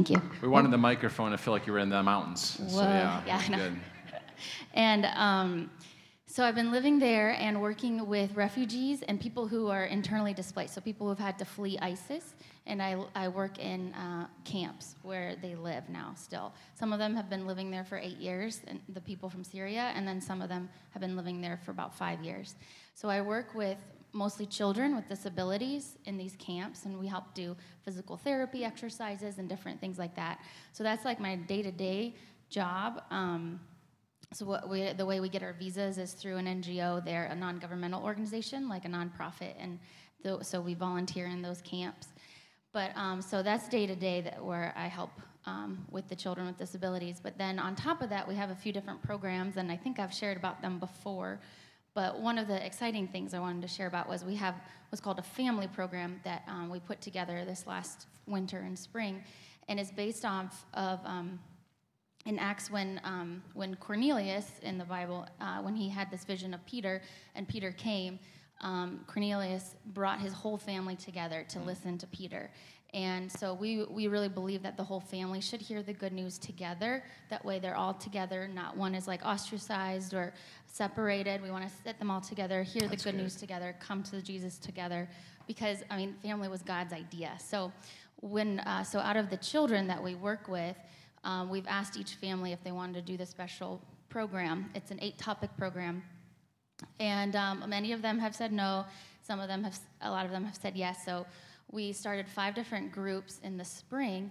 Thank you. We wanted the microphone to feel like you were in the mountains. Whoa. So yeah, Yeah, know. good. And um, so I've been living there and working with refugees and people who are internally displaced, so people who've had to flee ISIS. And I, I work in uh, camps where they live now still. Some of them have been living there for eight years, and the people from Syria, and then some of them have been living there for about five years. So I work with mostly children with disabilities in these camps, and we help do physical therapy exercises and different things like that. So that's like my day to day job. Um, so what we, the way we get our visas is through an NGO. They're a non-governmental organization, like a nonprofit, and tho- so we volunteer in those camps. But um, so that's day to day that where I help um, with the children with disabilities. But then on top of that, we have a few different programs, and I think I've shared about them before. But one of the exciting things I wanted to share about was we have what's called a family program that um, we put together this last winter and spring, and it's based off of um, in Acts when um, when Cornelius in the Bible uh, when he had this vision of Peter and Peter came, um, Cornelius brought his whole family together to listen to Peter. And so we, we really believe that the whole family should hear the good news together. That way they're all together, not one is like ostracized or separated. We want to set them all together, hear That's the good good. news together, come to Jesus together. Because, I mean, family was God's idea. So, when, uh, so out of the children that we work with, um, we've asked each family if they wanted to do the special program. It's an eight topic program. And um, many of them have said no. Some of them have, a lot of them have said yes. So we started five different groups in the spring.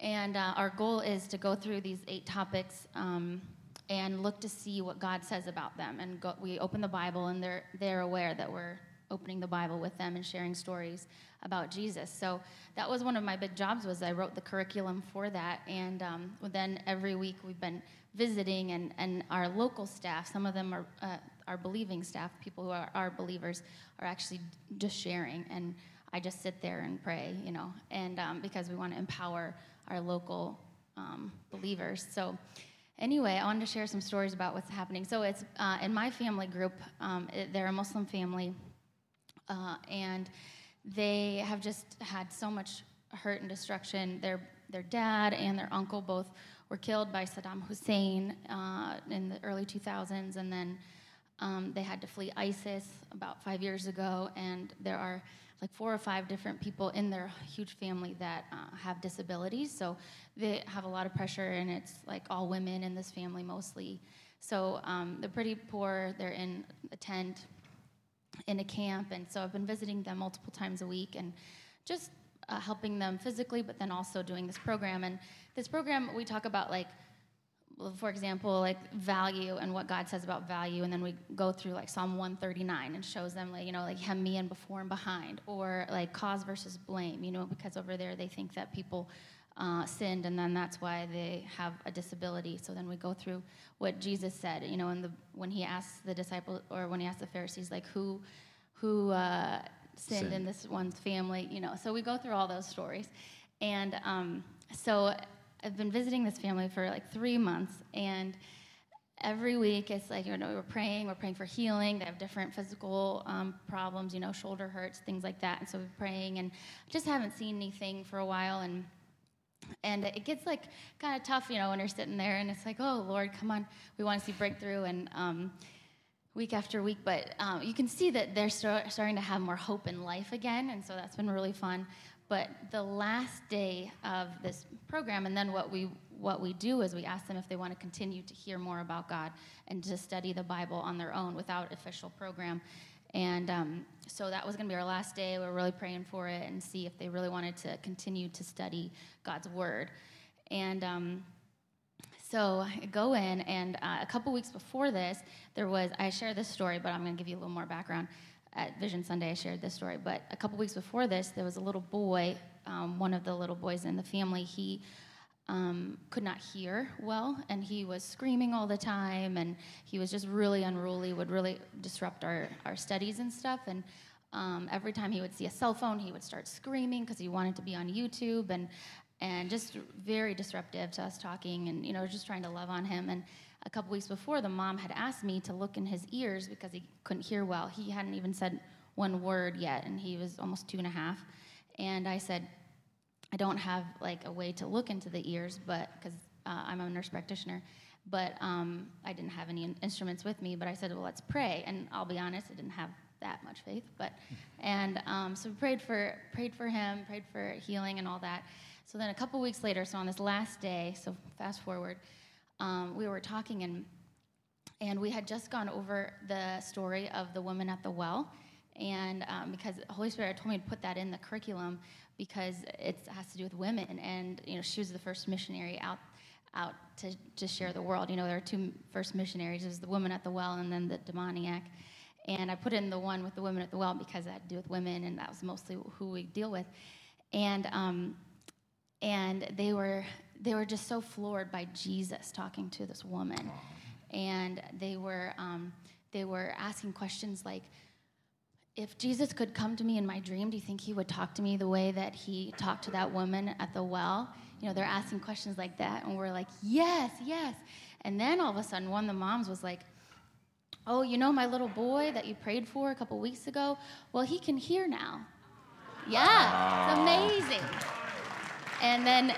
And uh, our goal is to go through these eight topics um, and look to see what God says about them. And go, we open the Bible, and they're, they're aware that we're opening the Bible with them and sharing stories about Jesus. So that was one of my big jobs was I wrote the curriculum for that. And um, then every week we've been visiting, and, and our local staff, some of them are uh, our believing staff, people who are, are believers, are actually just sharing. And I just sit there and pray, you know, and um, because we want to empower our local um, believers. So, anyway, I wanted to share some stories about what's happening. So, it's uh, in my family group, um, it, they're a Muslim family, uh, and they have just had so much hurt and destruction. Their their dad and their uncle both were killed by Saddam Hussein uh, in the early 2000s, and then um, they had to flee ISIS about five years ago, and there are like four or five different people in their huge family that uh, have disabilities. So they have a lot of pressure, and it's like all women in this family mostly. So um, they're pretty poor. They're in a tent in a camp, and so I've been visiting them multiple times a week and just uh, helping them physically, but then also doing this program. And this program, we talk about like for example, like value and what God says about value, and then we go through like Psalm 139 and shows them like you know like hem me and before and behind, or like cause versus blame, you know, because over there they think that people uh, sinned, and then that's why they have a disability. So then we go through what Jesus said, you know, and the when he asked the disciples or when he asked the Pharisees like who who uh, sinned Sinned. in this one's family, you know. So we go through all those stories, and um, so I've been visiting this family for like three months, and every week it's like you know we're praying, we're praying for healing. They have different physical um, problems, you know, shoulder hurts, things like that, and so we're praying, and just haven't seen anything for a while, and and it gets like kind of tough, you know, when you're sitting there, and it's like, oh Lord, come on, we want to see breakthrough, and um, week after week, but um, you can see that they're start, starting to have more hope in life again, and so that's been really fun. But the last day of this program, and then what we what we do is we ask them if they want to continue to hear more about God and to study the Bible on their own without official program. And um, so that was going to be our last day. We were really praying for it and see if they really wanted to continue to study God's Word. And um, so I go in, and uh, a couple weeks before this, there was, I share this story, but I'm going to give you a little more background. At Vision Sunday, I shared this story, but a couple weeks before this, there was a little boy, um, one of the little boys in the family, he um, could not hear well, and he was screaming all the time, and he was just really unruly, would really disrupt our, our studies and stuff. And um, every time he would see a cell phone, he would start screaming because he wanted to be on YouTube, and and just very disruptive to us talking, and you know, just trying to love on him. And a couple weeks before, the mom had asked me to look in his ears because he couldn't hear well. He hadn't even said one word yet, and he was almost two and a half. And I said, I don't have like a way to look into the ears, but because uh, I'm a nurse practitioner, but um, I didn't have any instruments with me. But I said, well, let's pray. And I'll be honest, I didn't have that much faith, but and um, so we prayed for prayed for him, prayed for healing and all that. So then a couple weeks later, so on this last day, so fast forward, um, we were talking and and we had just gone over the story of the woman at the well, and um, because Holy Spirit told me to put that in the curriculum because it has to do with women, and you know she was the first missionary out out to, to share the world. You know, there are two first missionaries. There's the woman at the well and then the demoniac. And I put in the one with the women at the well because that had to do with women, and that was mostly who we deal with. And um, and they were they were just so floored by Jesus talking to this woman, and they were um, they were asking questions like, if Jesus could come to me in my dream, do you think he would talk to me the way that he talked to that woman at the well? You know, they're asking questions like that, and we're like, yes, yes. And then all of a sudden, one of the moms was like, oh, you know my little boy that you prayed for a couple weeks ago? Well, he can hear now. Yeah, it's amazing. And then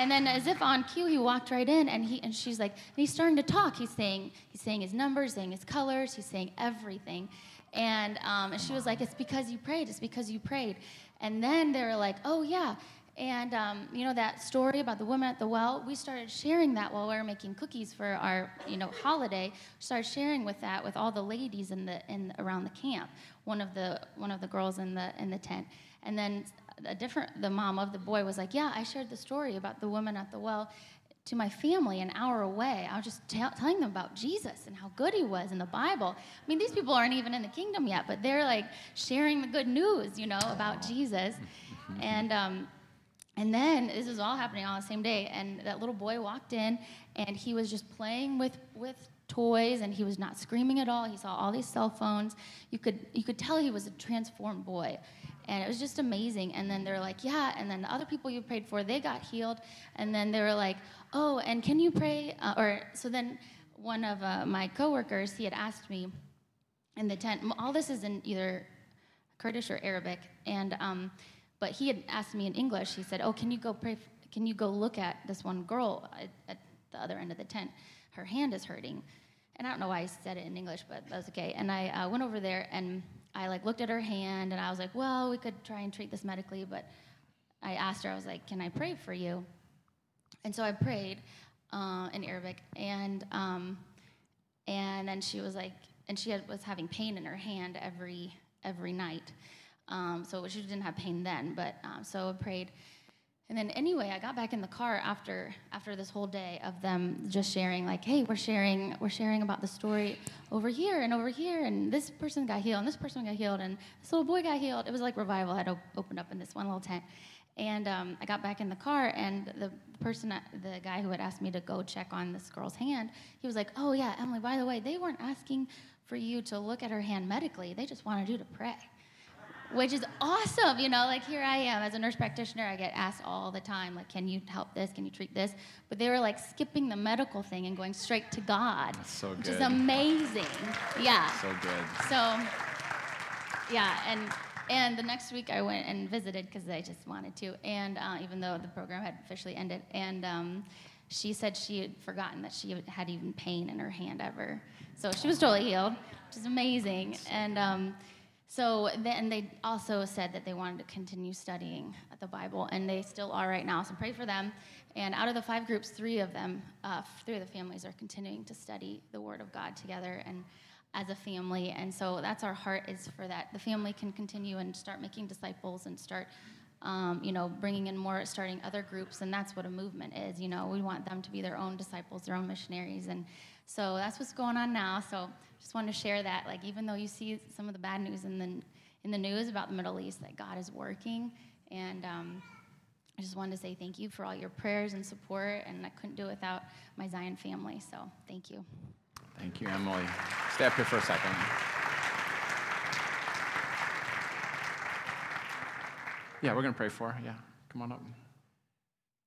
and then as if on cue, he walked right in and he and she's like, and he's starting to talk. He's saying, he's saying his numbers, saying his colors, he's saying everything. And, um, and she was like, it's because you prayed, it's because you prayed. And then they were like, oh yeah. And um, you know that story about the woman at the well? We started sharing that while we were making cookies for our you know holiday. We started sharing with that with all the ladies in the in around the camp. One of the one of the girls in the in the tent. And then a different the mom of the boy was like, "Yeah, I shared the story about the woman at the well to my family an hour away. I was just t- telling them about Jesus and how good he was in the Bible. I mean, these people aren't even in the kingdom yet, but they're like sharing the good news, you know, about Jesus. And um, and then this is all happening on the same day, and that little boy walked in, and he was just playing with with toys, and he was not screaming at all. He saw all these cell phones. You could you could tell he was a transformed boy, and it was just amazing. And then they're like, yeah. And then the other people you prayed for, they got healed, and then they were like, oh, and can you pray? Uh, or so then one of uh, my coworkers he had asked me in the tent. All this is in either Kurdish or Arabic, and um, but he had asked me in English. He said, "Oh, can you go pray? f- Can you go look at this one girl at, at the other end of the tent? Her hand is hurting." And I don't know why I said it in English, but that was okay. And I uh, went over there and I like looked at her hand, and I was like, "Well, we could try and treat this medically." But I asked her, I was like, "Can I pray for you?" And so I prayed uh, in Arabic, and um, and then she was like, and she had, was having pain in her hand every every night. Um, so she didn't have pain then, but um, so I prayed. And then anyway, I got back in the car after after this whole day of them just sharing, like, hey, we're sharing we're sharing about the story over here and over here, and this person got healed, and this person got healed, and this little boy got healed. It was like revival had op- opened up in this one little tent. And um, I got back in the car, and the person, the guy who had asked me to go check on this girl's hand, he was like, "Oh yeah, Emily. By the way, they weren't asking for you to look at her hand medically. They just wanted you to pray." Which is awesome. You know, like here I am as a nurse practitioner, I get asked all the time, like, can you help this? Can you treat this? But they were like skipping the medical thing and going straight to God, That's so which is amazing. Yeah. So good. So, yeah, and and the next week I went and visited because I just wanted to, and uh, even though the program had officially ended, and um, she said she had forgotten that she had even pain in her hand ever, so she was totally healed, which is amazing. And um, so then they also said that they wanted to continue studying the Bible, and they still are right now. So pray for them. And out of the five groups, three of them, uh, three of the families are continuing to study the Word of God together and as a family. And so that's our heart is for that. The family can continue and start making disciples and start, um, you know, bringing in more, starting other groups. And that's what a movement is. You know, we want them to be their own disciples, their own missionaries. And so that's what's going on now. So just wanted to share that. Like, even though you see some of the bad news in the in the news about the Middle East, that God is working. And um, I just wanted to say thank you for all your prayers and support. And I couldn't do it without my Zion family. So thank you. Thank you, Emily. Stay up here for a second. Yeah, we're going to pray for her. Yeah, come on up.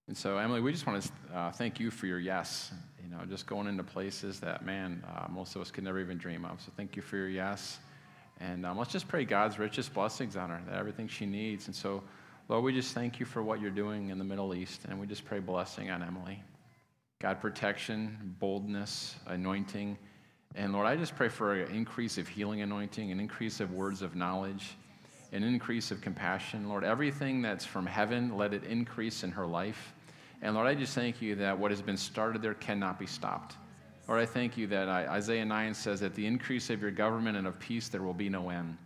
And so, Emily, we just want to uh, thank you for your yes. You know, just going into places that, man, uh, most of us could never even dream of. So, thank you for your yes. And um, let's just pray God's richest blessings on her, that everything she needs. And so, Lord, we just thank you for what you're doing in the Middle East, and we just pray blessing on Emily. God, protection, boldness, anointing. And Lord, I just pray for an increase of healing anointing, an increase of words of knowledge, an increase of compassion. Lord, everything that's from heaven, let it increase in her life. And Lord, I just thank you that what has been started there cannot be stopped. Lord, I thank you that uh, Isaiah 9 says that the increase of your government and of peace there will be no end.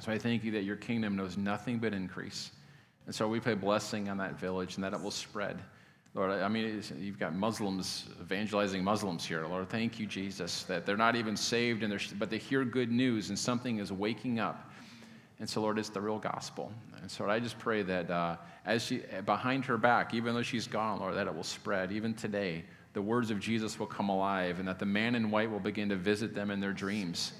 So I thank you that your kingdom knows nothing but increase. And so we pray blessing on that village and that it will spread. Lord, I mean, you've got Muslims evangelizing Muslims here. Lord, thank you, Jesus, that they're not even saved, and but they hear good news and something is waking up. And so, Lord, it's the real gospel. And so I just pray that uh, as she, behind her back, even though she's gone, Lord, that it will spread. Even today, the words of Jesus will come alive, and that the man in white will begin to visit them in their dreams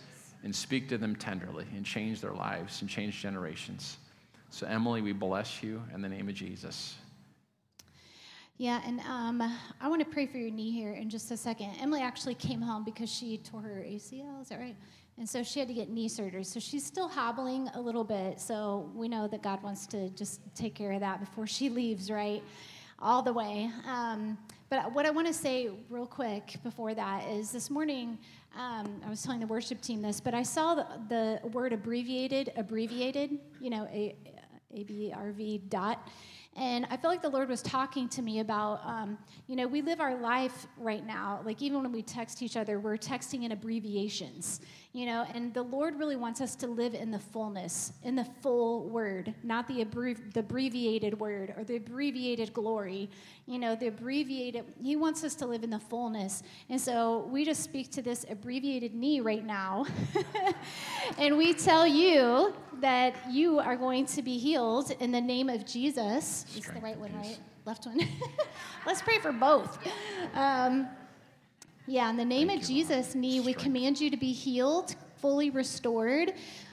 and speak to them tenderly and change their lives and change generations. So, Emily, we bless you in the name of Jesus. Yeah, and um, I want to pray for your knee here in just a second. Emily actually came home because she tore her ACL, is that right? And so she had to get knee surgery. So she's still hobbling a little bit. So we know that God wants to just take care of that before she leaves, right? All the way. Um, but what I want to say real quick before that is this morning, um, I was telling the worship team this, but I saw the, the word abbreviated, abbreviated, you know, a, A-B-R-V dot. And I feel like the Lord was talking to me about, um, you know, we live our life right now, like even when we text each other, we're texting in abbreviations, you know, and the Lord really wants us to live in the fullness, in the full word, not the, abbrev- the abbreviated word or the abbreviated glory, you know, the abbreviated, He wants us to live in the fullness. And so we just speak to this abbreviated knee right now, and we tell you that you are going to be healed in the name of Jesus. It's the right one, right? Left one. Let's pray for both. Um, yeah, in the name Thank of Jesus, knee, we command you to be healed, fully restored.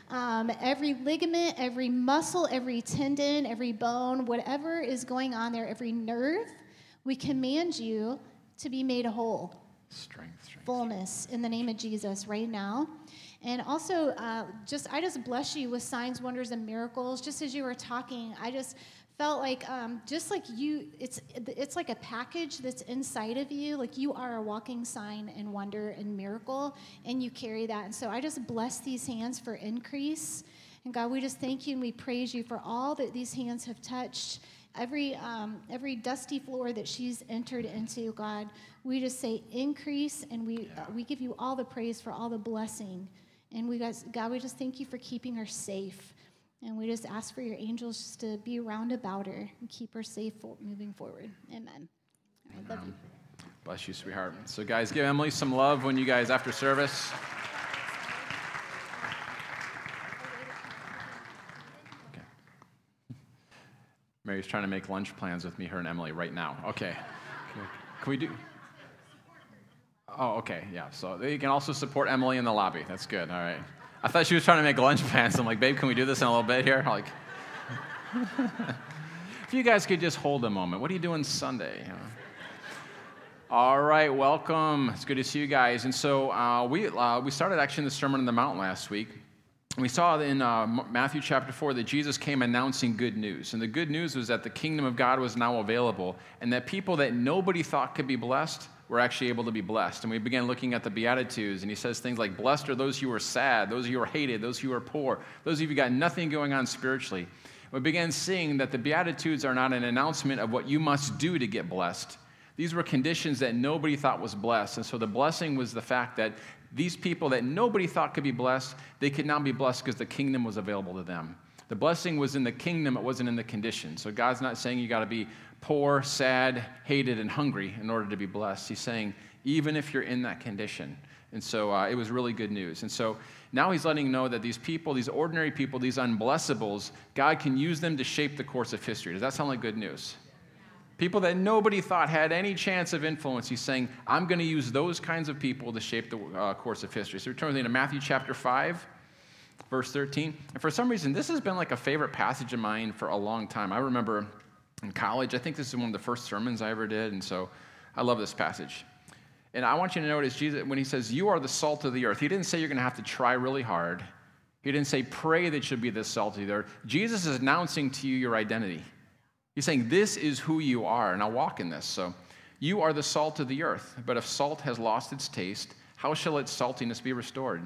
Um, every ligament, every muscle, every tendon, every bone, whatever is going on there, every nerve, we command you to be made whole. Strength, strength. Fullness in the name of Jesus right now. And also, uh, just I just bless you with signs, wonders, and miracles. Just as you were talking, I just felt like um, just like you it's it's like a package that's inside of you. Like you are a walking sign and wonder and miracle and you carry that. And so i just bless these hands for increase. And god we just thank you and we praise you for all that these hands have touched. Every um, every dusty floor that she's entered into god we just say increase and we yeah. uh, we give you all the praise for all the blessing. And we guys god we just thank you for keeping her safe and we just ask for your angels just to be around about her and keep her safe moving forward. Amen. I love you. Bless you, sweetheart. So, guys, give Emily some love when you guys after service. Okay. Mary's trying to make lunch plans with me, her and Emily, right now. Okay. Can we do? Oh, okay. Yeah. So you can also support Emily in the lobby. That's good. All right. I thought she was trying to make lunch plans. I'm like, babe, can we do this in a little bit here? Like, if you guys could just hold a moment. What are you doing Sunday? All right, welcome. It's good to see you guys. And so uh, we, uh, we started actually in the Sermon on the Mount last week. We saw in uh, Matthew chapter 4 that Jesus came announcing good news. And the good news was that the kingdom of God was now available, and that people that nobody thought could be blessed we're actually able to be blessed. And we began looking at the Beatitudes, and he says things like, Blessed are those who are sad, those who are hated, those who are poor, those of you got nothing going on spiritually. We began seeing that the Beatitudes are not an announcement of what you must do to get blessed. These were conditions that nobody thought was blessed. And so the blessing was the fact that these people that nobody thought could be blessed, they could now be blessed because the kingdom was available to them. The blessing was in the kingdom, it wasn't in the condition. So God's not saying you got to be poor, sad, hated, and hungry in order to be blessed. He's saying, even if you're in that condition. And so uh, it was really good news. And so now he's letting know that these people, these ordinary people, these unblessables, God can use them to shape the course of history. Does that sound like good news? People that nobody thought had any chance of influence. He's saying, I'm going to use those kinds of people to shape the uh, course of history. So we turn to Matthew chapter 5, verse 13. And for some reason, this has been like a favorite passage of mine for a long time. I remember in college. I think this is one of the first sermons I ever did, and so I love this passage. And I want you to notice Jesus, when he says, You are the salt of the earth, he didn't say you're going to have to try really hard. He didn't say, pray that you'll be the salt of the earth. Jesus is announcing to you your identity. He's saying, this is who you are, and I'll walk in this. So, you are the salt of the earth, but if salt has lost its taste, how shall its saltiness be restored?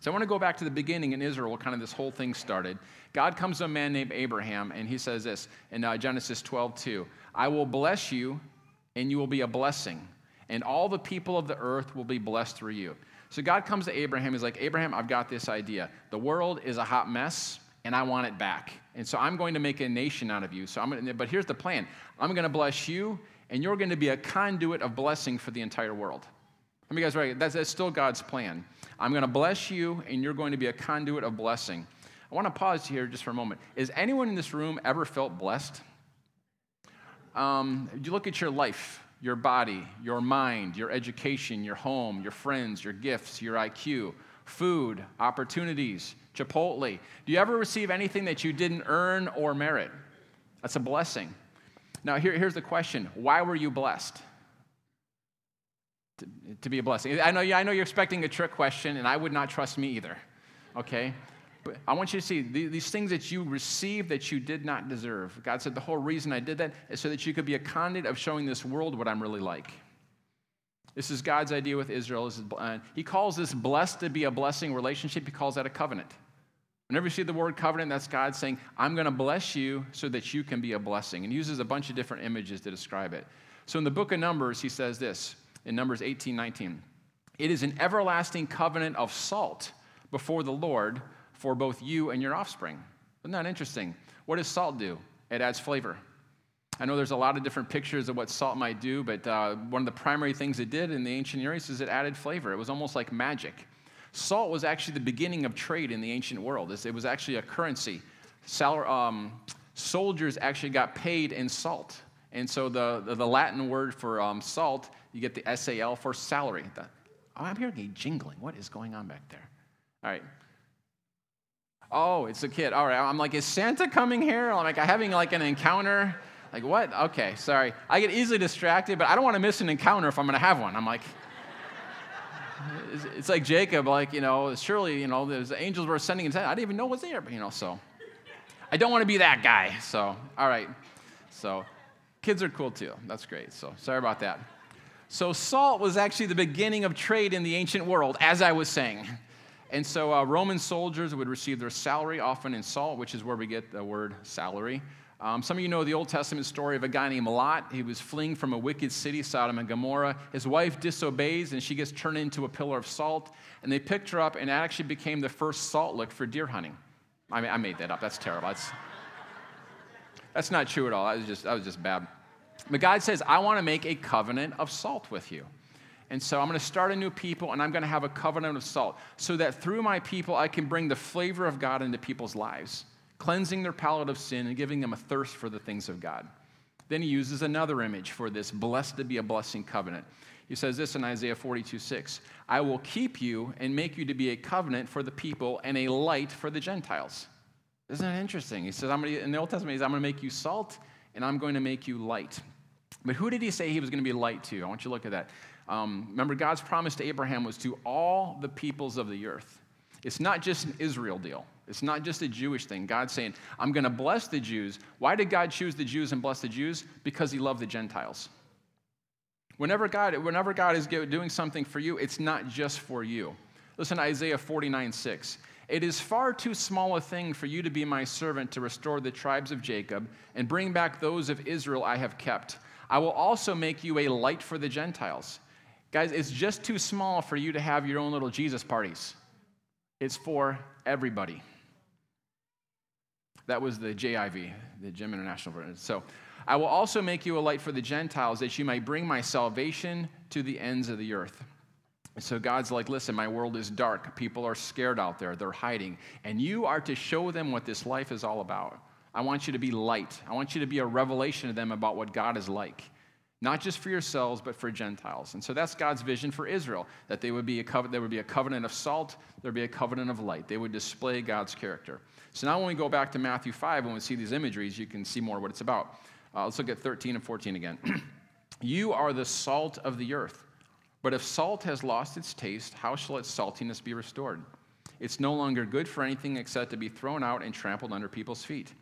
So I want to go back to the beginning in Israel, kind of this whole thing started. God comes to a man named Abraham, and he says this in uh, Genesis 12, 2. I will bless you, and you will be a blessing, and all the people of the earth will be blessed through you. So God comes to Abraham. He's like, Abraham, I've got this idea. The world is a hot mess, and I want it back. And so I'm going to make a nation out of you. So I'm to, but here's the plan I'm going to bless you, and you're going to be a conduit of blessing for the entire world. Let me guys right. That's, that's still God's plan. I'm going to bless you, and you're going to be a conduit of blessing. I want to pause here just for a moment. Is anyone in this room ever felt blessed? Um, you look at your life, your body, your mind, your education, your home, your friends, your gifts, your IQ, food, opportunities, Chipotle. Do you ever receive anything that you didn't earn or merit? That's a blessing. Now, here, here's the question why were you blessed? To, to be a blessing. I know, I know you're expecting a trick question, and I would not trust me either, okay? But I want you to see these things that you received that you did not deserve. God said, The whole reason I did that is so that you could be a conduit of showing this world what I'm really like. This is God's idea with Israel. Is, uh, he calls this blessed to be a blessing relationship, he calls that a covenant. Whenever you see the word covenant, that's God saying, I'm going to bless you so that you can be a blessing. And uses a bunch of different images to describe it. So in the book of Numbers, he says this in Numbers 18 19. It is an everlasting covenant of salt before the Lord for both you and your offspring. Isn't that interesting? What does salt do? It adds flavor. I know there's a lot of different pictures of what salt might do, but uh, one of the primary things it did in the ancient Near East is it added flavor. It was almost like magic. Salt was actually the beginning of trade in the ancient world. It was actually a currency. Um, soldiers actually got paid in salt. And so the, the, the Latin word for um, salt, you get the SAL for salary. The, oh, I'm hearing a jingling. What is going on back there? All right. Oh, it's a kid. All right. I'm like, is Santa coming here? I'm like, having like an encounter. Like, what? Okay, sorry. I get easily distracted, but I don't want to miss an encounter if I'm going to have one. I'm like, it's like Jacob, like, you know, surely, you know, the angels were ascending and I didn't even know was there, but, you know, so I don't want to be that guy. So, all right. So, kids are cool too. That's great. So, sorry about that. So, salt was actually the beginning of trade in the ancient world, as I was saying. And so, uh, Roman soldiers would receive their salary often in salt, which is where we get the word salary. Um, some of you know the Old Testament story of a guy named Lot. He was fleeing from a wicked city, Sodom and Gomorrah. His wife disobeys, and she gets turned into a pillar of salt. And they picked her up, and it actually became the first salt lick for deer hunting. I mean, I made that up. That's terrible. That's, that's not true at all. That was just, that was just bad. But God says, I want to make a covenant of salt with you. And so I'm going to start a new people and I'm going to have a covenant of salt so that through my people I can bring the flavor of God into people's lives cleansing their palate of sin and giving them a thirst for the things of God. Then he uses another image for this blessed to be a blessing covenant. He says this in Isaiah 42 6 I will keep you and make you to be a covenant for the people and a light for the Gentiles. Isn't that interesting? He says, I'm gonna, in the Old Testament, he says, I'm going to make you salt and I'm going to make you light. But who did he say he was going to be light to? I want you to look at that. Um, remember, God's promise to Abraham was to all the peoples of the earth. It's not just an Israel deal. It's not just a Jewish thing. God's saying, I'm going to bless the Jews. Why did God choose the Jews and bless the Jews? Because he loved the Gentiles. Whenever God, whenever God is doing something for you, it's not just for you. Listen to Isaiah 49 6. It is far too small a thing for you to be my servant to restore the tribes of Jacob and bring back those of Israel I have kept. I will also make you a light for the Gentiles. Guys, it's just too small for you to have your own little Jesus parties. It's for everybody. That was the JIV, the Jim International Version. So, I will also make you a light for the Gentiles that you might bring my salvation to the ends of the earth. so God's like, listen, my world is dark. People are scared out there, they're hiding. And you are to show them what this life is all about. I want you to be light. I want you to be a revelation to them about what God is like. not just for yourselves, but for Gentiles. And so that's God's vision for Israel, that they would be a covenant, there would be a covenant of salt, there would be a covenant of light. They would display God's character. So now when we go back to Matthew 5, when we see these imageries, you can see more what it's about. Uh, let's look at 13 and 14 again. you are the salt of the earth. But if salt has lost its taste, how shall its saltiness be restored? It's no longer good for anything except to be thrown out and trampled under people's feet.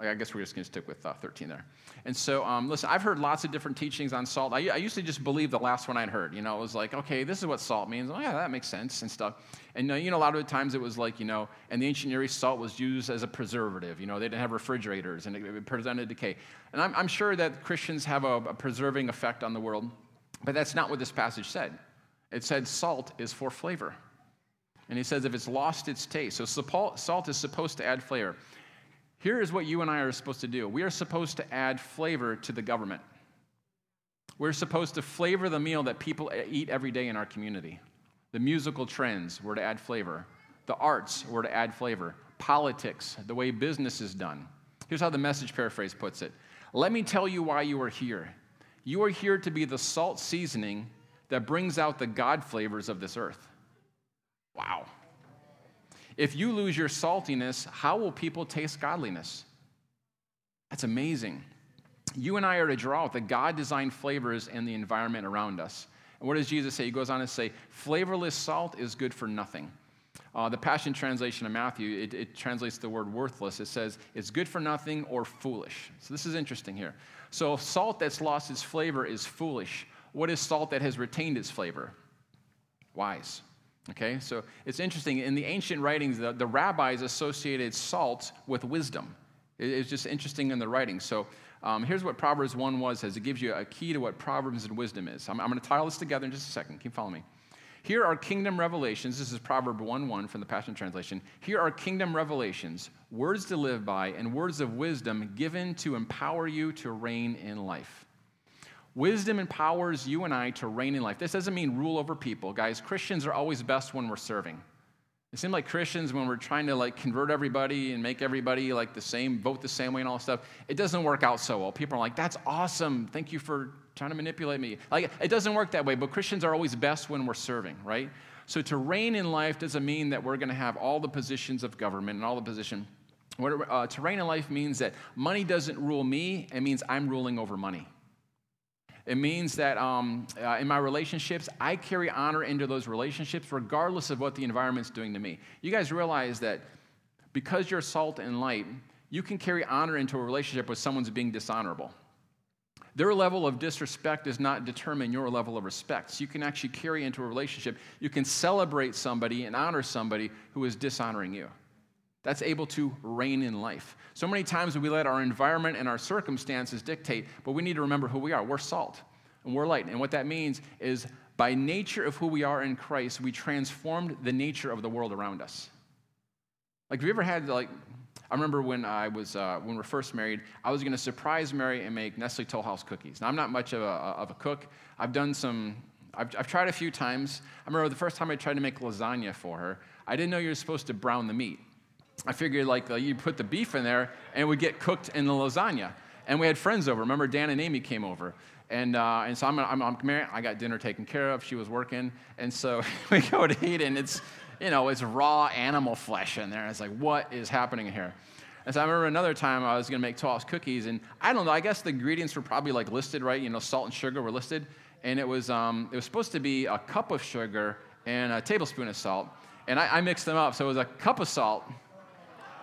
I guess we're just going to stick with uh, 13 there. And so, um, listen, I've heard lots of different teachings on salt. I, I, used to just believe the last one I'd heard. You know, it was like, okay, this is what salt means. Oh, yeah, that makes sense and stuff. And, you know, a lot of the times it was like, you know, and the ancient Near East, salt was used as a preservative. You know, they didn't have refrigerators and it, it prevented decay. And I'm, I'm, sure that Christians have a, a preserving effect on the world, but that's not what this passage said. It said salt is for flavor. And he says if it's lost its taste. So salt is supposed to add flavor. Here is what you and I are supposed to do we are supposed to add flavor to the government. We're supposed to flavor the meal that people eat every day in our community. The musical trends were to add flavor, the arts were to add flavor, politics, the way business is done. Here's how the message paraphrase puts it Let me tell you why you are here. You are here to be the salt seasoning that brings out the God flavors of this earth. Wow. If you lose your saltiness, how will people taste godliness? That's amazing. You and I are to draw out the God designed flavors in the environment around us. And what does Jesus say? He goes on to say, flavorless salt is good for nothing. Uh, the Passion Translation of Matthew, it, it, translates the word worthless. It says it's good for nothing or foolish. So this is interesting here. So salt that's lost its flavor is foolish. What is salt that has retained its flavor? Wise. Okay, so it's interesting. In the ancient writings, the, the rabbis associated salt with wisdom. It, it's just interesting in the writing. So um, here's what Proverbs 1 was as it gives you a key to what Proverbs and wisdom is. I'm, I'm going to tie all this together in just a second. Keep following me. Here are kingdom revelations. This is Proverb 1 1 from the Passion Translation. Here are kingdom revelations, words to live by, and words of wisdom given to empower you to reign in life. Wisdom empowers you and I to reign in life. This doesn't mean rule over people. Guys, Christians are always best when we're serving. It seems like Christians, when we're trying to like convert everybody and make everybody like the same, vote the same way and all stuff, it doesn't work out so well. People are like, that's awesome. Thank you for trying to manipulate me. Like, it doesn't work that way, but Christians are always best when we're serving, right? So to reign in life doesn't mean that we're going to have all the positions of government and all the position. What, uh, to reign in life means that money doesn't rule me. It means I'm ruling over money. It means that um, uh, in my relationships, I carry honor into those relationships regardless of what the environment's doing to me. You guys realize that because you're salt and light, you can carry honor into a relationship with someone's being dishonorable. Their level of disrespect does not determine your level of respect. So you can actually carry into a relationship, you can celebrate somebody and honor somebody who is dishonoring you. That's able to reign in life. So many times we let our environment and our circumstances dictate, but we need to remember who we are. We're salt and we're light. And what that means is by nature of who we are in Christ, we transformed the nature of the world around us. Like, have you ever had, like, I remember when I was, uh, when we were first married, I was going to surprise Mary and make Nestle Toll House cookies. Now, I'm not much of a, of a cook. I've done some, I've, I've tried a few times. I remember the first time I tried to make lasagna for her, I didn't know you were supposed to brown the meat. I figured like uh, you put the beef in there and it would get cooked in the lasagna. And we had friends over. Remember, Dan and Amy came over. And, uh, and so I'm, I'm, I'm married. I got dinner taken care of. She was working. And so we go to eat, and it's, you know, it's raw animal flesh in there. And it's like, what is happening here? And so I remember another time I was going to make Toss cookies, and I don't know. I guess the ingredients were probably like listed right. You know, salt and sugar were listed, and it was um, it was supposed to be a cup of sugar and a tablespoon of salt, and I, I mixed them up. So it was a cup of salt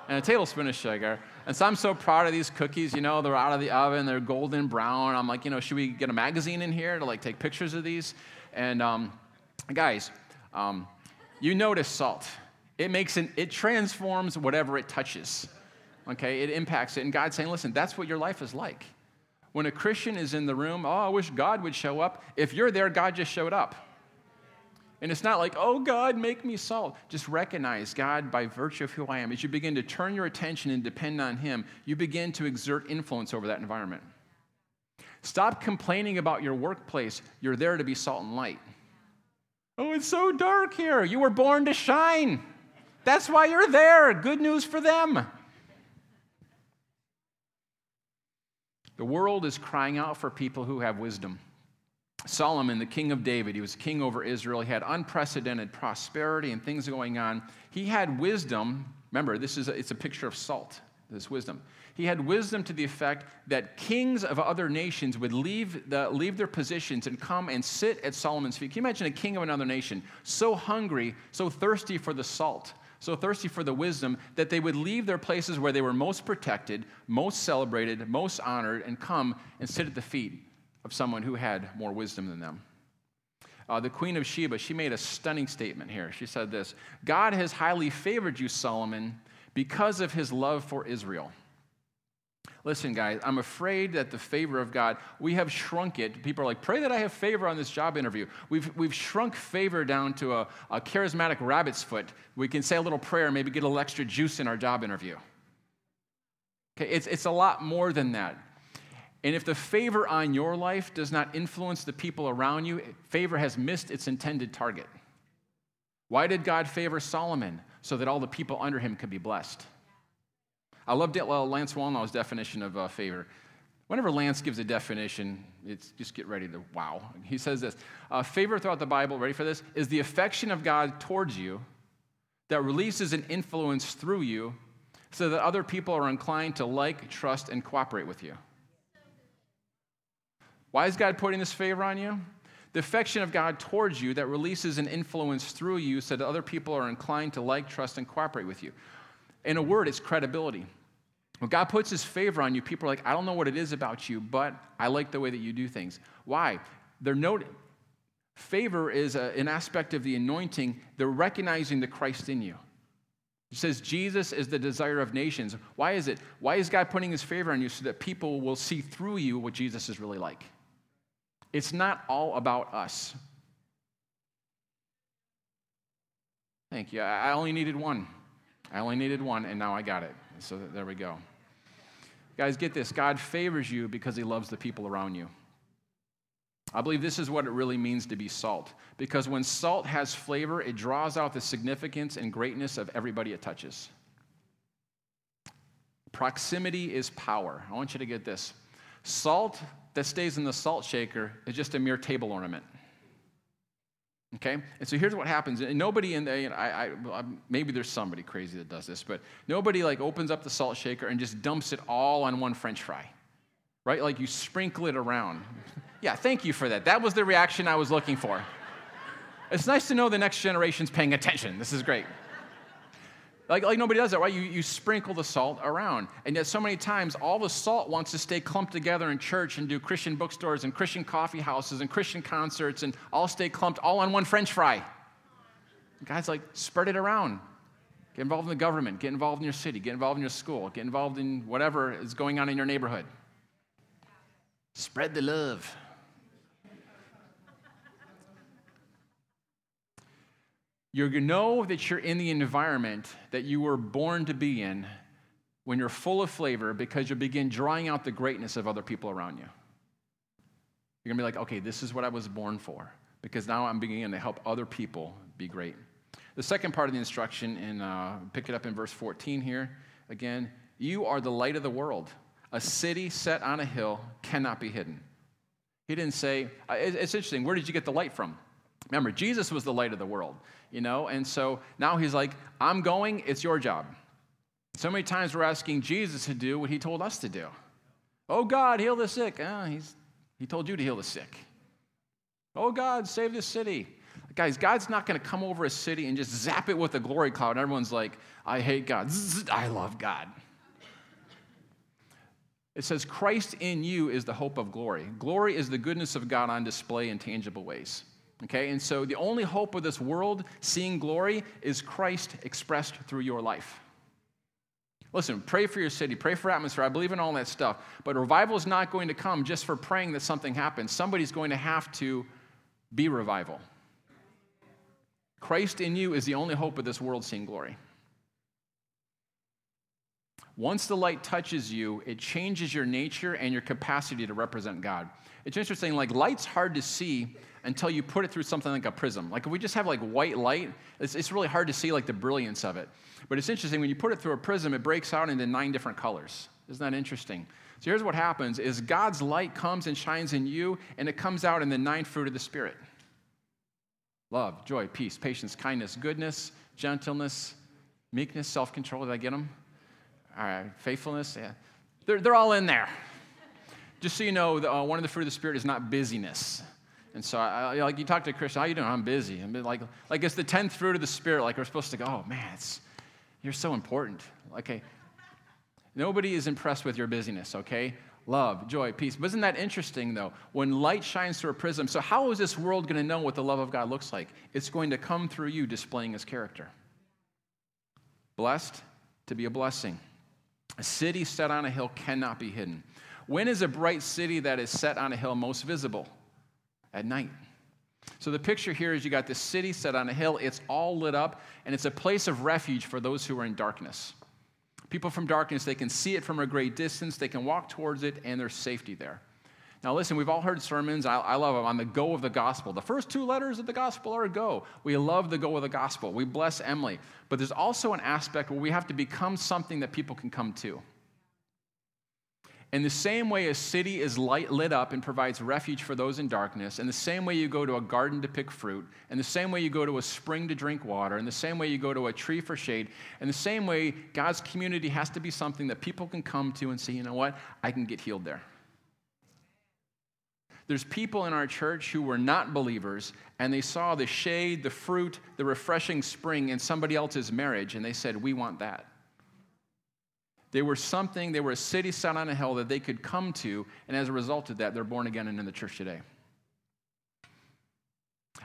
and a tablespoon of sugar. And so I'm so proud of these cookies. You know, they're out of the oven, they're golden brown. I'm like, you know, should we get a magazine in here to like take pictures of these? And um, guys, um, you notice salt. It makes an, it transforms whatever it touches. Okay, it impacts it. And God's saying, listen, that's what your life is like. When a Christian is in the room, oh, I wish God would show up. If you're there, God just showed up. And it's not like, oh, God, make me salt. Just recognize God by virtue of who I am. As you begin to turn your attention and depend on Him, you begin to exert influence over that environment. Stop complaining about your workplace. You're there to be salt and light. Oh, it's so dark here. You were born to shine. That's why you're there. Good news for them. The world is crying out for people who have wisdom. Solomon, the king of David, he was king over Israel. He had unprecedented prosperity and things going on. He had wisdom. Remember, this is a, it's a picture of salt, this wisdom. He had wisdom to the effect that kings of other nations would leave, the, leave their positions and come and sit at Solomon's feet. Can you imagine a king of another nation so hungry, so thirsty for the salt, so thirsty for the wisdom that they would leave their places where they were most protected, most celebrated, most honored, and come and sit at the feet of someone who had more wisdom than them? Uh, the Queen of Sheba, she made a stunning statement here. She said this God has highly favored you, Solomon, because of his love for Israel. Listen, guys, I'm afraid that the favor of God, we have shrunk it. People are like, pray that I have favor on this job interview. We've, we've shrunk favor down to a, a charismatic rabbit's foot. We can say a little prayer, maybe get a little extra juice in our job interview. Okay, it's, it's a lot more than that. And if the favor on your life does not influence the people around you, favor has missed its intended target. Why did God favor Solomon? So that all the people under him could be blessed. I love Lance Wallnau's definition of uh, favor. Whenever Lance gives a definition, it's just get ready to wow. He says this uh, Favor throughout the Bible, ready for this, is the affection of God towards you that releases an influence through you so that other people are inclined to like, trust, and cooperate with you. Why is God putting this favor on you? The affection of God towards you that releases an influence through you so that other people are inclined to like, trust, and cooperate with you. In a word, it's credibility. When God puts his favor on you, people are like, I don't know what it is about you, but I like the way that you do things. Why? They're noting favor is a, an aspect of the anointing. They're recognizing the Christ in you. It says Jesus is the desire of nations. Why is it? Why is God putting his favor on you so that people will see through you what Jesus is really like? It's not all about us. Thank you. I only needed one. I only needed one, and now I got it. So there we go. Guys, get this God favors you because he loves the people around you. I believe this is what it really means to be salt. Because when salt has flavor, it draws out the significance and greatness of everybody it touches. Proximity is power. I want you to get this. Salt that stays in the salt shaker is just a mere table ornament. Okay? And so here's what happens. And nobody in there, you know, I, I, maybe there's somebody crazy that does this, but nobody like opens up the salt shaker and just dumps it all on one french fry. Right? Like you sprinkle it around. yeah, thank you for that. That was the reaction I was looking for. It's nice to know the next generation's paying attention. This is great. Like, like nobody does that, right? You, you sprinkle the salt around. And yet, so many times, all the salt wants to stay clumped together in church and do Christian bookstores and Christian coffee houses and Christian concerts and all stay clumped all on one french fry. God's like, spread it around. Get involved in the government, get involved in your city, get involved in your school, get involved in whatever is going on in your neighborhood. Spread the love. You know that you're in the environment that you were born to be in when you're full of flavor because you begin drawing out the greatness of other people around you. You're gonna be like, okay, this is what I was born for because now I'm beginning to help other people be great. The second part of the instruction, and uh, pick it up in verse 14 here again, you are the light of the world. A city set on a hill cannot be hidden. He didn't say, uh, it's interesting, where did you get the light from? Remember, Jesus was the light of the world you know? And so now he's like, I'm going, it's your job. So many times we're asking Jesus to do what he told us to do. Oh, God, heal the sick. Oh, he's, he told you to heal the sick. Oh, God, save this city. Guys, God's not going to come over a city and just zap it with a glory cloud. And everyone's like, I hate God. I love God. It says, Christ in you is the hope of glory. Glory is the goodness of God on display in tangible ways. Okay, and so the only hope of this world seeing glory is Christ expressed through your life. Listen, pray for your city, pray for atmosphere. I believe in all that stuff. But revival is not going to come just for praying that something happens. Somebody's going to have to be revival. Christ in you is the only hope of this world seeing glory. Once the light touches you, it changes your nature and your capacity to represent God. It's interesting, like light's hard to see until you put it through something like a prism. Like if we just have like white light, it's, it's really hard to see like the brilliance of it. But it's interesting when you put it through a prism, it breaks out into nine different colors. Isn't that interesting? So here's what happens is God's light comes and shines in you, and it comes out in the nine fruit of the Spirit. Love, joy, peace, patience, kindness, goodness, gentleness, meekness, self-control. Did I get them? All right, faithfulness. Yeah. They're, they're all in there. Just so you know, the, uh, one of the fruit of the Spirit is not busyness. And so, I, like you talk to a Christian, how you doing? I'm busy. Mean, like, like it's the tenth fruit of the Spirit. Like we're supposed to go. Oh man, it's, you're so important. Okay, nobody is impressed with your busyness. Okay, love, joy, peace. But isn't that interesting though? When light shines through a prism, so how is this world going to know what the love of God looks like? It's going to come through you displaying His character. Blessed to be a blessing. A city set on a hill cannot be hidden. When is a bright city that is set on a hill most visible? At night. So the picture here is you got this city set on a hill, it's all lit up, and it's a place of refuge for those who are in darkness. People from darkness, they can see it from a great distance, they can walk towards it, and there's safety there. Now, listen, we've all heard sermons. I, I, love them on the go of the gospel. The first two letters of the gospel are go. We love the go of the gospel. We bless Emily. But there's also an aspect where we have to become something that people can come to. In the same way a city is light, lit up and provides refuge for those in darkness, in the same way you go to a garden to pick fruit, in the same way you go to a spring to drink water, in the same way you go to a tree for shade, in the same way God's community has to be something that people can come to and say, you know what, I can get healed there. There's people in our church who were not believers and they saw the shade, the fruit, the refreshing spring in somebody else's marriage and they said, We want that. They were something, they were a city set on a hill that they could come to, and as a result of that, they're born again and in the church today.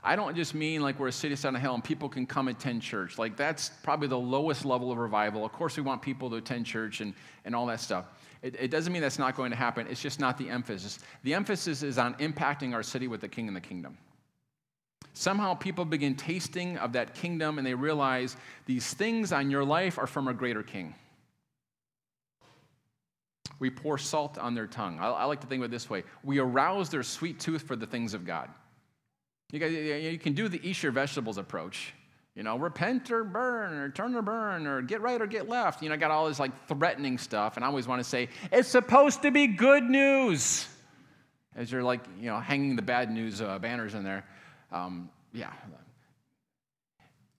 I don't just mean like we're a city set on a hill and people can come attend church. Like that's probably the lowest level of revival. Of course, we want people to attend church and, and all that stuff. It, it doesn't mean that's not going to happen. It's just not the emphasis. The emphasis is on impacting our city with the king and the kingdom. Somehow people begin tasting of that kingdom and they realize these things on your life are from a greater king we pour salt on their tongue. I, I like to think of it this way we arouse their sweet tooth for the things of God. You, guys, you can do the eat your vegetables approach. You know, repent or burn, or turn or burn, or get right or get left. You know, I got all this like threatening stuff, and I always want to say, it's supposed to be good news. As you're like, you know, hanging the bad news uh, banners in there. Um, yeah.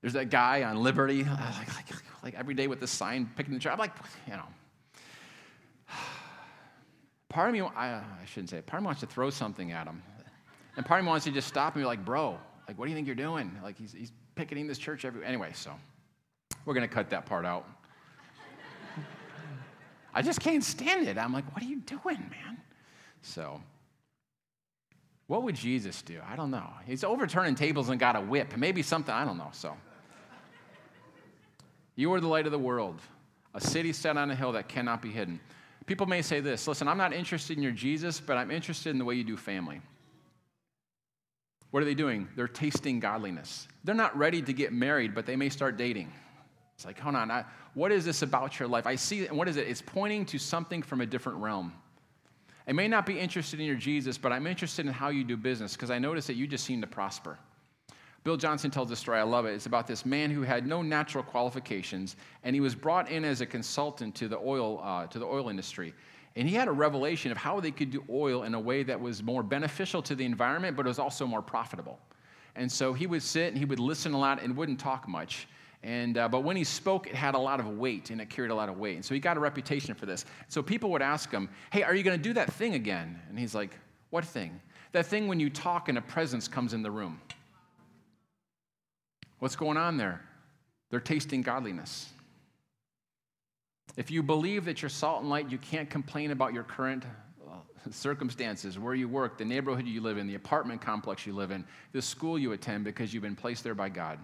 There's that guy on Liberty, like, like, like every day with the sign picking the chair. I'm like, you know, part of me, I, I shouldn't say part of me wants to throw something at him. And part of me wants to just stop and be like, bro, like, what do you think you're doing? Like, he's, he's picketing this church every, anyway, so we're going to cut that part out. I just can't stand it. I'm like, what are you doing, man? So, what would Jesus do? I don't know. He's overturning tables and got a whip. Maybe something, I don't know. So, you are the light of the world, a city set on a hill that cannot be hidden. People may say this listen, I'm not interested in your Jesus, but I'm interested in the way you do family. What are they doing? They're tasting godliness. They're not ready to get married, but they may start dating. It's like, hold on, I, what is this about your life? I see, what is it? It's pointing to something from a different realm. I may not be interested in your Jesus, but I'm interested in how you do business because I notice that you just seem to prosper. Bill Johnson tells a story, I love it. It's about this man who had no natural qualifications, and he was brought in as a consultant to the oil, uh, to the oil industry. And he had a revelation of how they could do oil in a way that was more beneficial to the environment, but was also more profitable. And so he would sit and he would listen a lot and wouldn't talk much. And, uh, but when he spoke, it had a lot of weight and it carried a lot of weight. And so he got a reputation for this. So people would ask him, Hey, are you going to do that thing again? And he's like, What thing? That thing when you talk and a presence comes in the room. What's going on there? They're tasting godliness. If you believe that you're salt and light, you can't complain about your current uh, circumstances, where you work, the neighborhood you live in, the apartment complex you live in, the school you attend, because you've been placed there by God.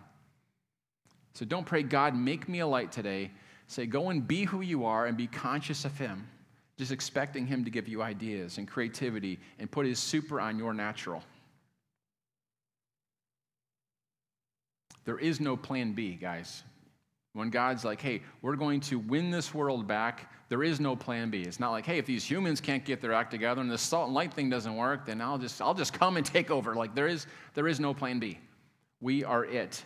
So don't pray, God, make me a light today. Say, go and be who you are and be conscious of Him, just expecting Him to give you ideas and creativity and put His super on your natural. There is no plan B, guys. When God's like, hey, we're going to win this world back, there is no plan B. It's not like, hey, if these humans can't get their act together and the salt and light thing doesn't work, then I'll just, I'll just come and take over. Like, there is, there is no plan B. We are it.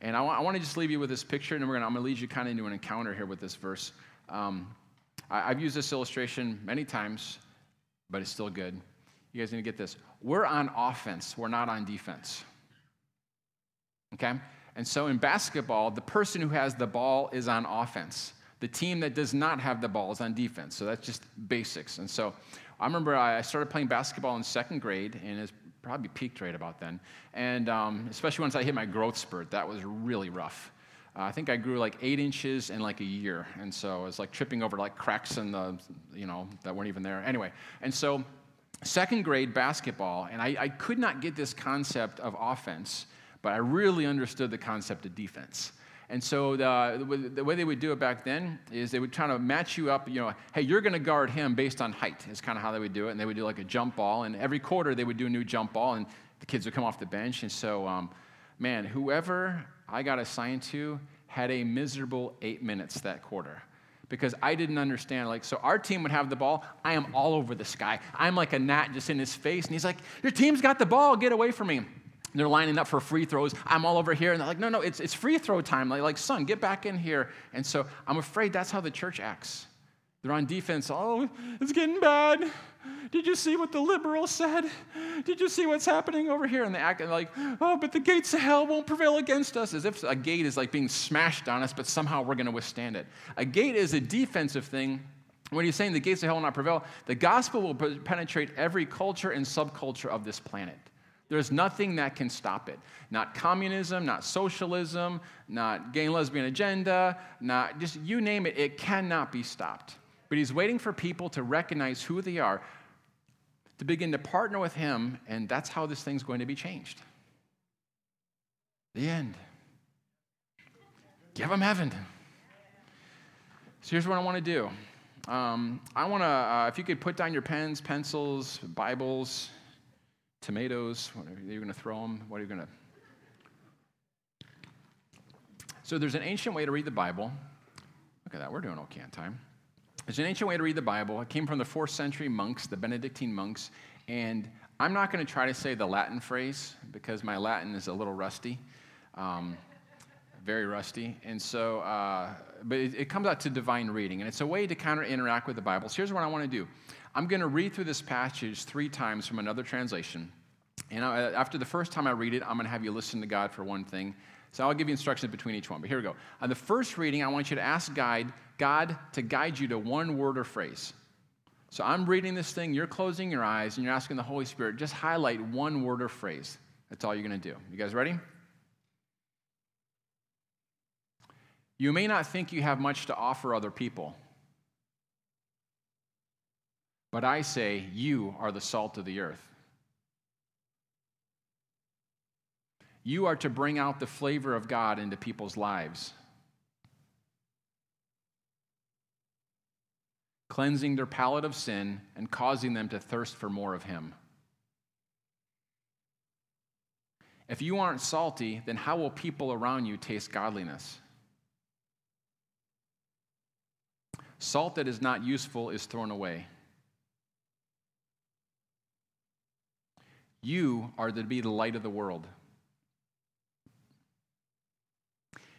And I, I want to just leave you with this picture, and we're gonna, I'm going to lead you kind of into an encounter here with this verse. Um, I, I've used this illustration many times, but it's still good. You guys need to get this. We're on offense, we're not on defense. Okay? And so in basketball, the person who has the ball is on offense. The team that does not have the ball is on defense. So that's just basics. And so I remember I started playing basketball in second grade, and it's probably peaked right about then. And um, especially once I hit my growth spurt, that was really rough. Uh, I think I grew like eight inches in like a year, and so I was like tripping over like cracks in the, you know, that weren't even there. Anyway, and so second grade basketball, and I, I could not get this concept of offense, but I really understood the concept of defense. And so the, the way they would do it back then is they would try to match you up, you know, hey, you're going to guard him based on height, is kind of how they would do it. And they would do like a jump ball. And every quarter they would do a new jump ball, and the kids would come off the bench. And so, um, man, whoever I got assigned to had a miserable eight minutes that quarter because I didn't understand. Like, so our team would have the ball. I am all over this guy. I'm like a gnat just in his face. And he's like, Your team's got the ball. Get away from me. They're lining up for free throws. I'm all over here. And they're like, no, no, it's, it's free throw time. Like, like, son, get back in here. And so I'm afraid that's how the church acts. They're on defense. Oh, it's getting bad. Did you see what the liberal said? Did you see what's happening over here? And they act like, oh, but the gates of hell won't prevail against us, as if a gate is like being smashed on us, but somehow we're going to withstand it. A gate is a defensive thing. When he's saying the gates of hell will not prevail, the gospel will penetrate every culture and subculture of this planet. There's nothing that can stop it. Not communism, not socialism, not gay and lesbian agenda, not just you name it, it cannot be stopped. But he's waiting for people to recognize who they are, to begin to partner with him, and that's how this thing's going to be changed. The end. Give them heaven. So here's what I want to do. Um, I want to, uh, if you could put down your pens, pencils, Bibles, tomatoes, are you going to throw them? What are you going to? So there's an ancient way to read the Bible. Look at that, we're doing okay on time. There's an ancient way to read the Bible. It came from the fourth century monks, the Benedictine monks, and I'm not going to try to say the Latin phrase because my Latin is a little rusty, um, very rusty. And so, uh, but it, it comes out to divine reading, and it's a way to kind of interact with the Bible. So here's what I want to do I'm going to read through this passage three times from another translation. And after the first time I read it, I'm going to have you listen to God for one thing. So I'll give you instructions between each one. But here we go. On the first reading, I want you to ask God, God to guide you to one word or phrase. So I'm reading this thing, you're closing your eyes, and you're asking the Holy Spirit, just highlight one word or phrase. That's all you're going to do. You guys ready? You may not think you have much to offer other people. But I say, you are the salt of the earth. You are to bring out the flavor of God into people's lives, cleansing their palate of sin and causing them to thirst for more of Him. If you aren't salty, then how will people around you taste godliness? Salt that is not useful is thrown away. You are to be the light of the world.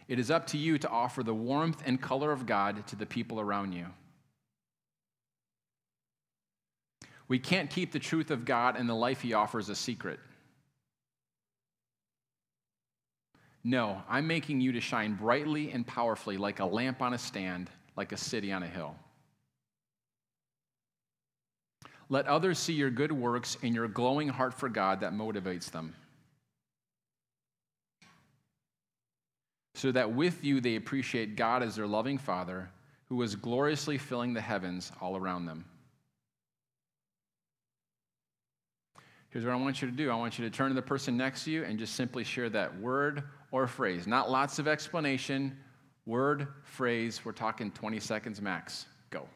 It is up to you to offer the warmth and color of God to the people around you. We can't keep the truth of God and the life He offers a secret. No, I'm making you to shine brightly and powerfully like a lamp on a stand, like a city on a hill. Let others see your good works and your glowing heart for God that motivates them. So that with you they appreciate God as their loving Father who is gloriously filling the heavens all around them. Here's what I want you to do I want you to turn to the person next to you and just simply share that word or phrase. Not lots of explanation, word, phrase. We're talking 20 seconds max. Go.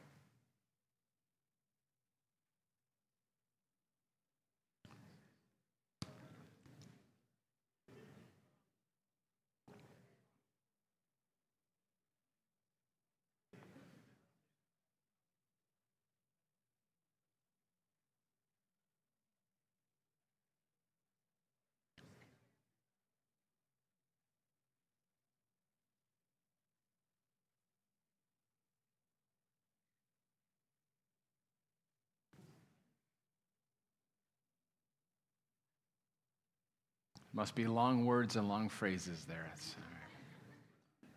Must be long words and long phrases there. That's, all, right.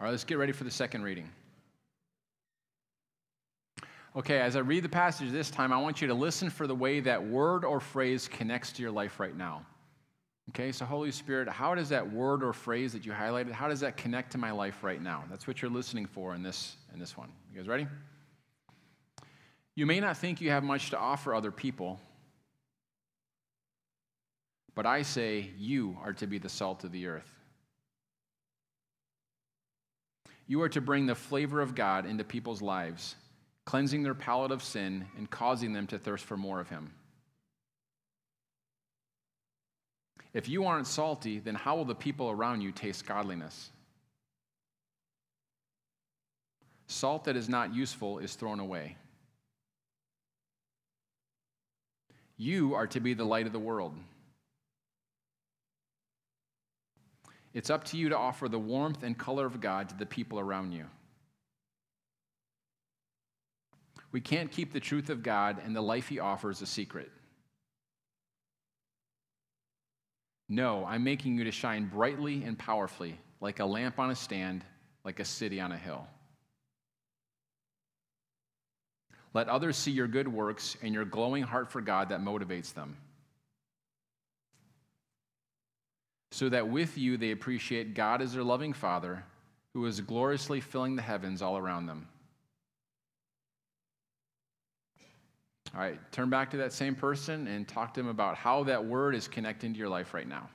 all right, let's get ready for the second reading. Okay, as I read the passage this time, I want you to listen for the way that word or phrase connects to your life right now. Okay, so Holy Spirit, how does that word or phrase that you highlighted, how does that connect to my life right now? That's what you're listening for in this in this one. You guys ready? You may not think you have much to offer other people, but I say you are to be the salt of the earth. You are to bring the flavor of God into people's lives, cleansing their palate of sin and causing them to thirst for more of Him. If you aren't salty, then how will the people around you taste godliness? Salt that is not useful is thrown away. You are to be the light of the world. It's up to you to offer the warmth and color of God to the people around you. We can't keep the truth of God and the life He offers a secret. No, I'm making you to shine brightly and powerfully, like a lamp on a stand, like a city on a hill. Let others see your good works and your glowing heart for God that motivates them. So that with you they appreciate God as their loving Father, who is gloriously filling the heavens all around them. All right, turn back to that same person and talk to them about how that word is connecting to your life right now.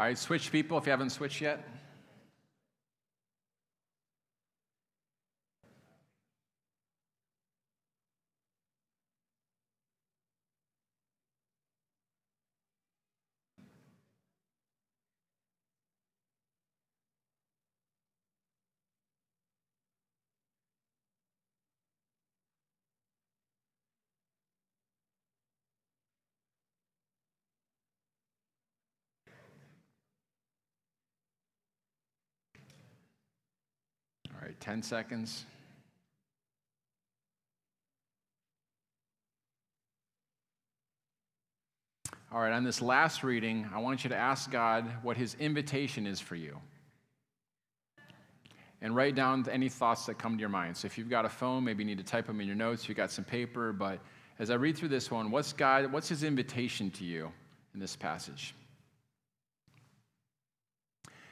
All right, switch people if you haven't switched yet. All right, 10 seconds. All right, on this last reading, I want you to ask God what his invitation is for you. And write down any thoughts that come to your mind. So if you've got a phone, maybe you need to type them in your notes. You've got some paper, but as I read through this one, what's God, what's his invitation to you in this passage?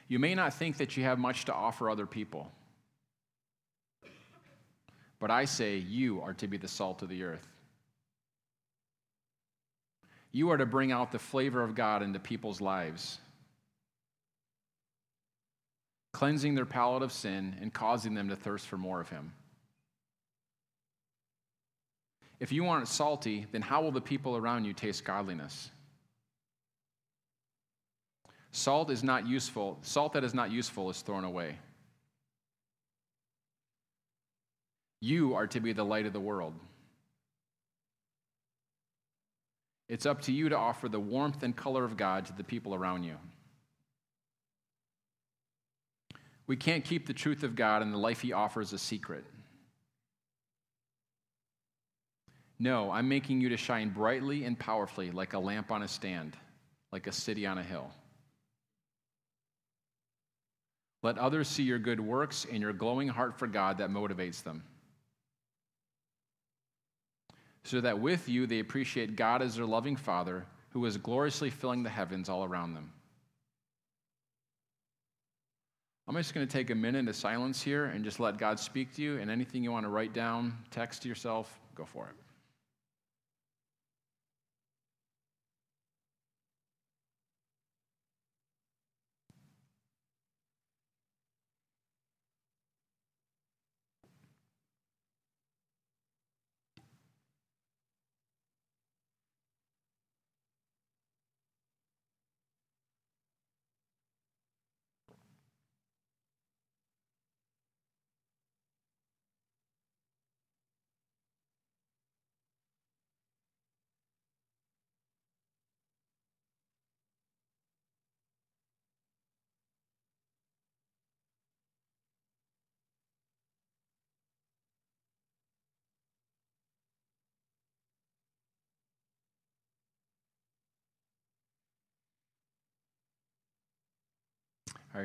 You may not think that you have much to offer other people. But I say, you are to be the salt of the earth. You are to bring out the flavor of God into people's lives, cleansing their palate of sin and causing them to thirst for more of Him. If you aren't salty, then how will the people around you taste godliness? Salt is not useful. Salt that is not useful is thrown away. You are to be the light of the world. It's up to you to offer the warmth and color of God to the people around you. We can't keep the truth of God and the life He offers a secret. No, I'm making you to shine brightly and powerfully like a lamp on a stand, like a city on a hill. Let others see your good works and your glowing heart for God that motivates them so that with you they appreciate God as their loving Father who is gloriously filling the heavens all around them. I'm just going to take a minute of silence here and just let God speak to you, and anything you want to write down, text to yourself, go for it.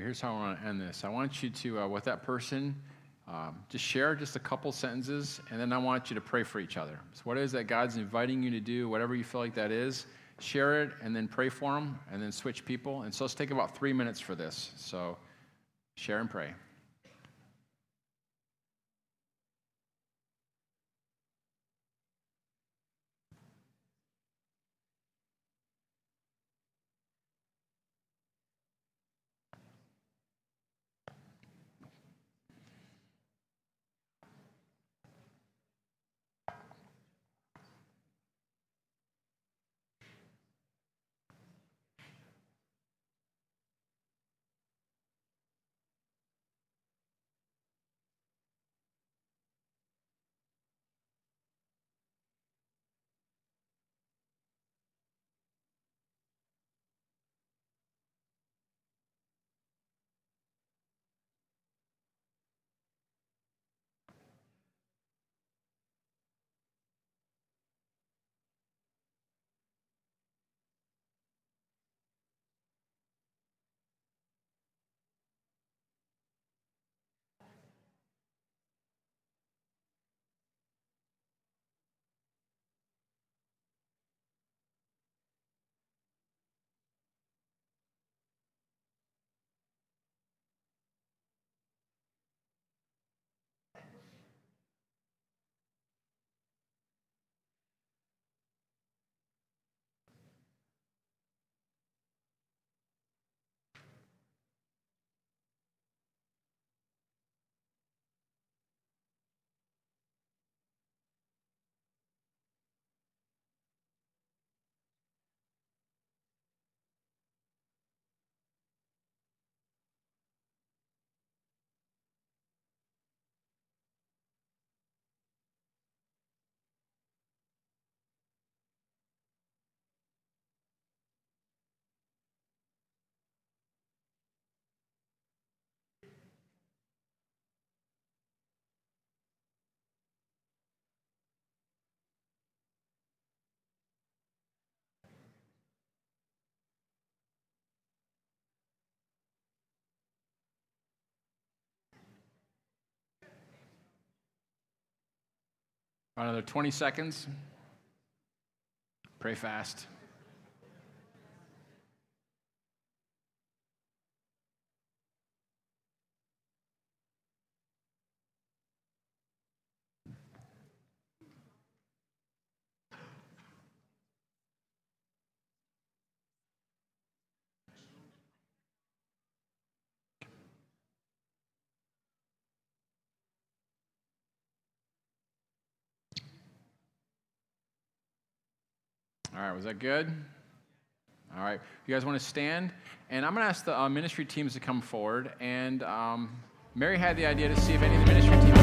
Here's how I want to end this. I want you to, uh, with that person, um, just share just a couple sentences, and then I want you to pray for each other. So, what is that God's inviting you to do, whatever you feel like that is, share it, and then pray for them, and then switch people. And so, let's take about three minutes for this. So, share and pray. Another 20 seconds. Pray fast. All right, was that good? All right, you guys want to stand? And I'm going to ask the uh, ministry teams to come forward. And um, Mary had the idea to see if any of the ministry teams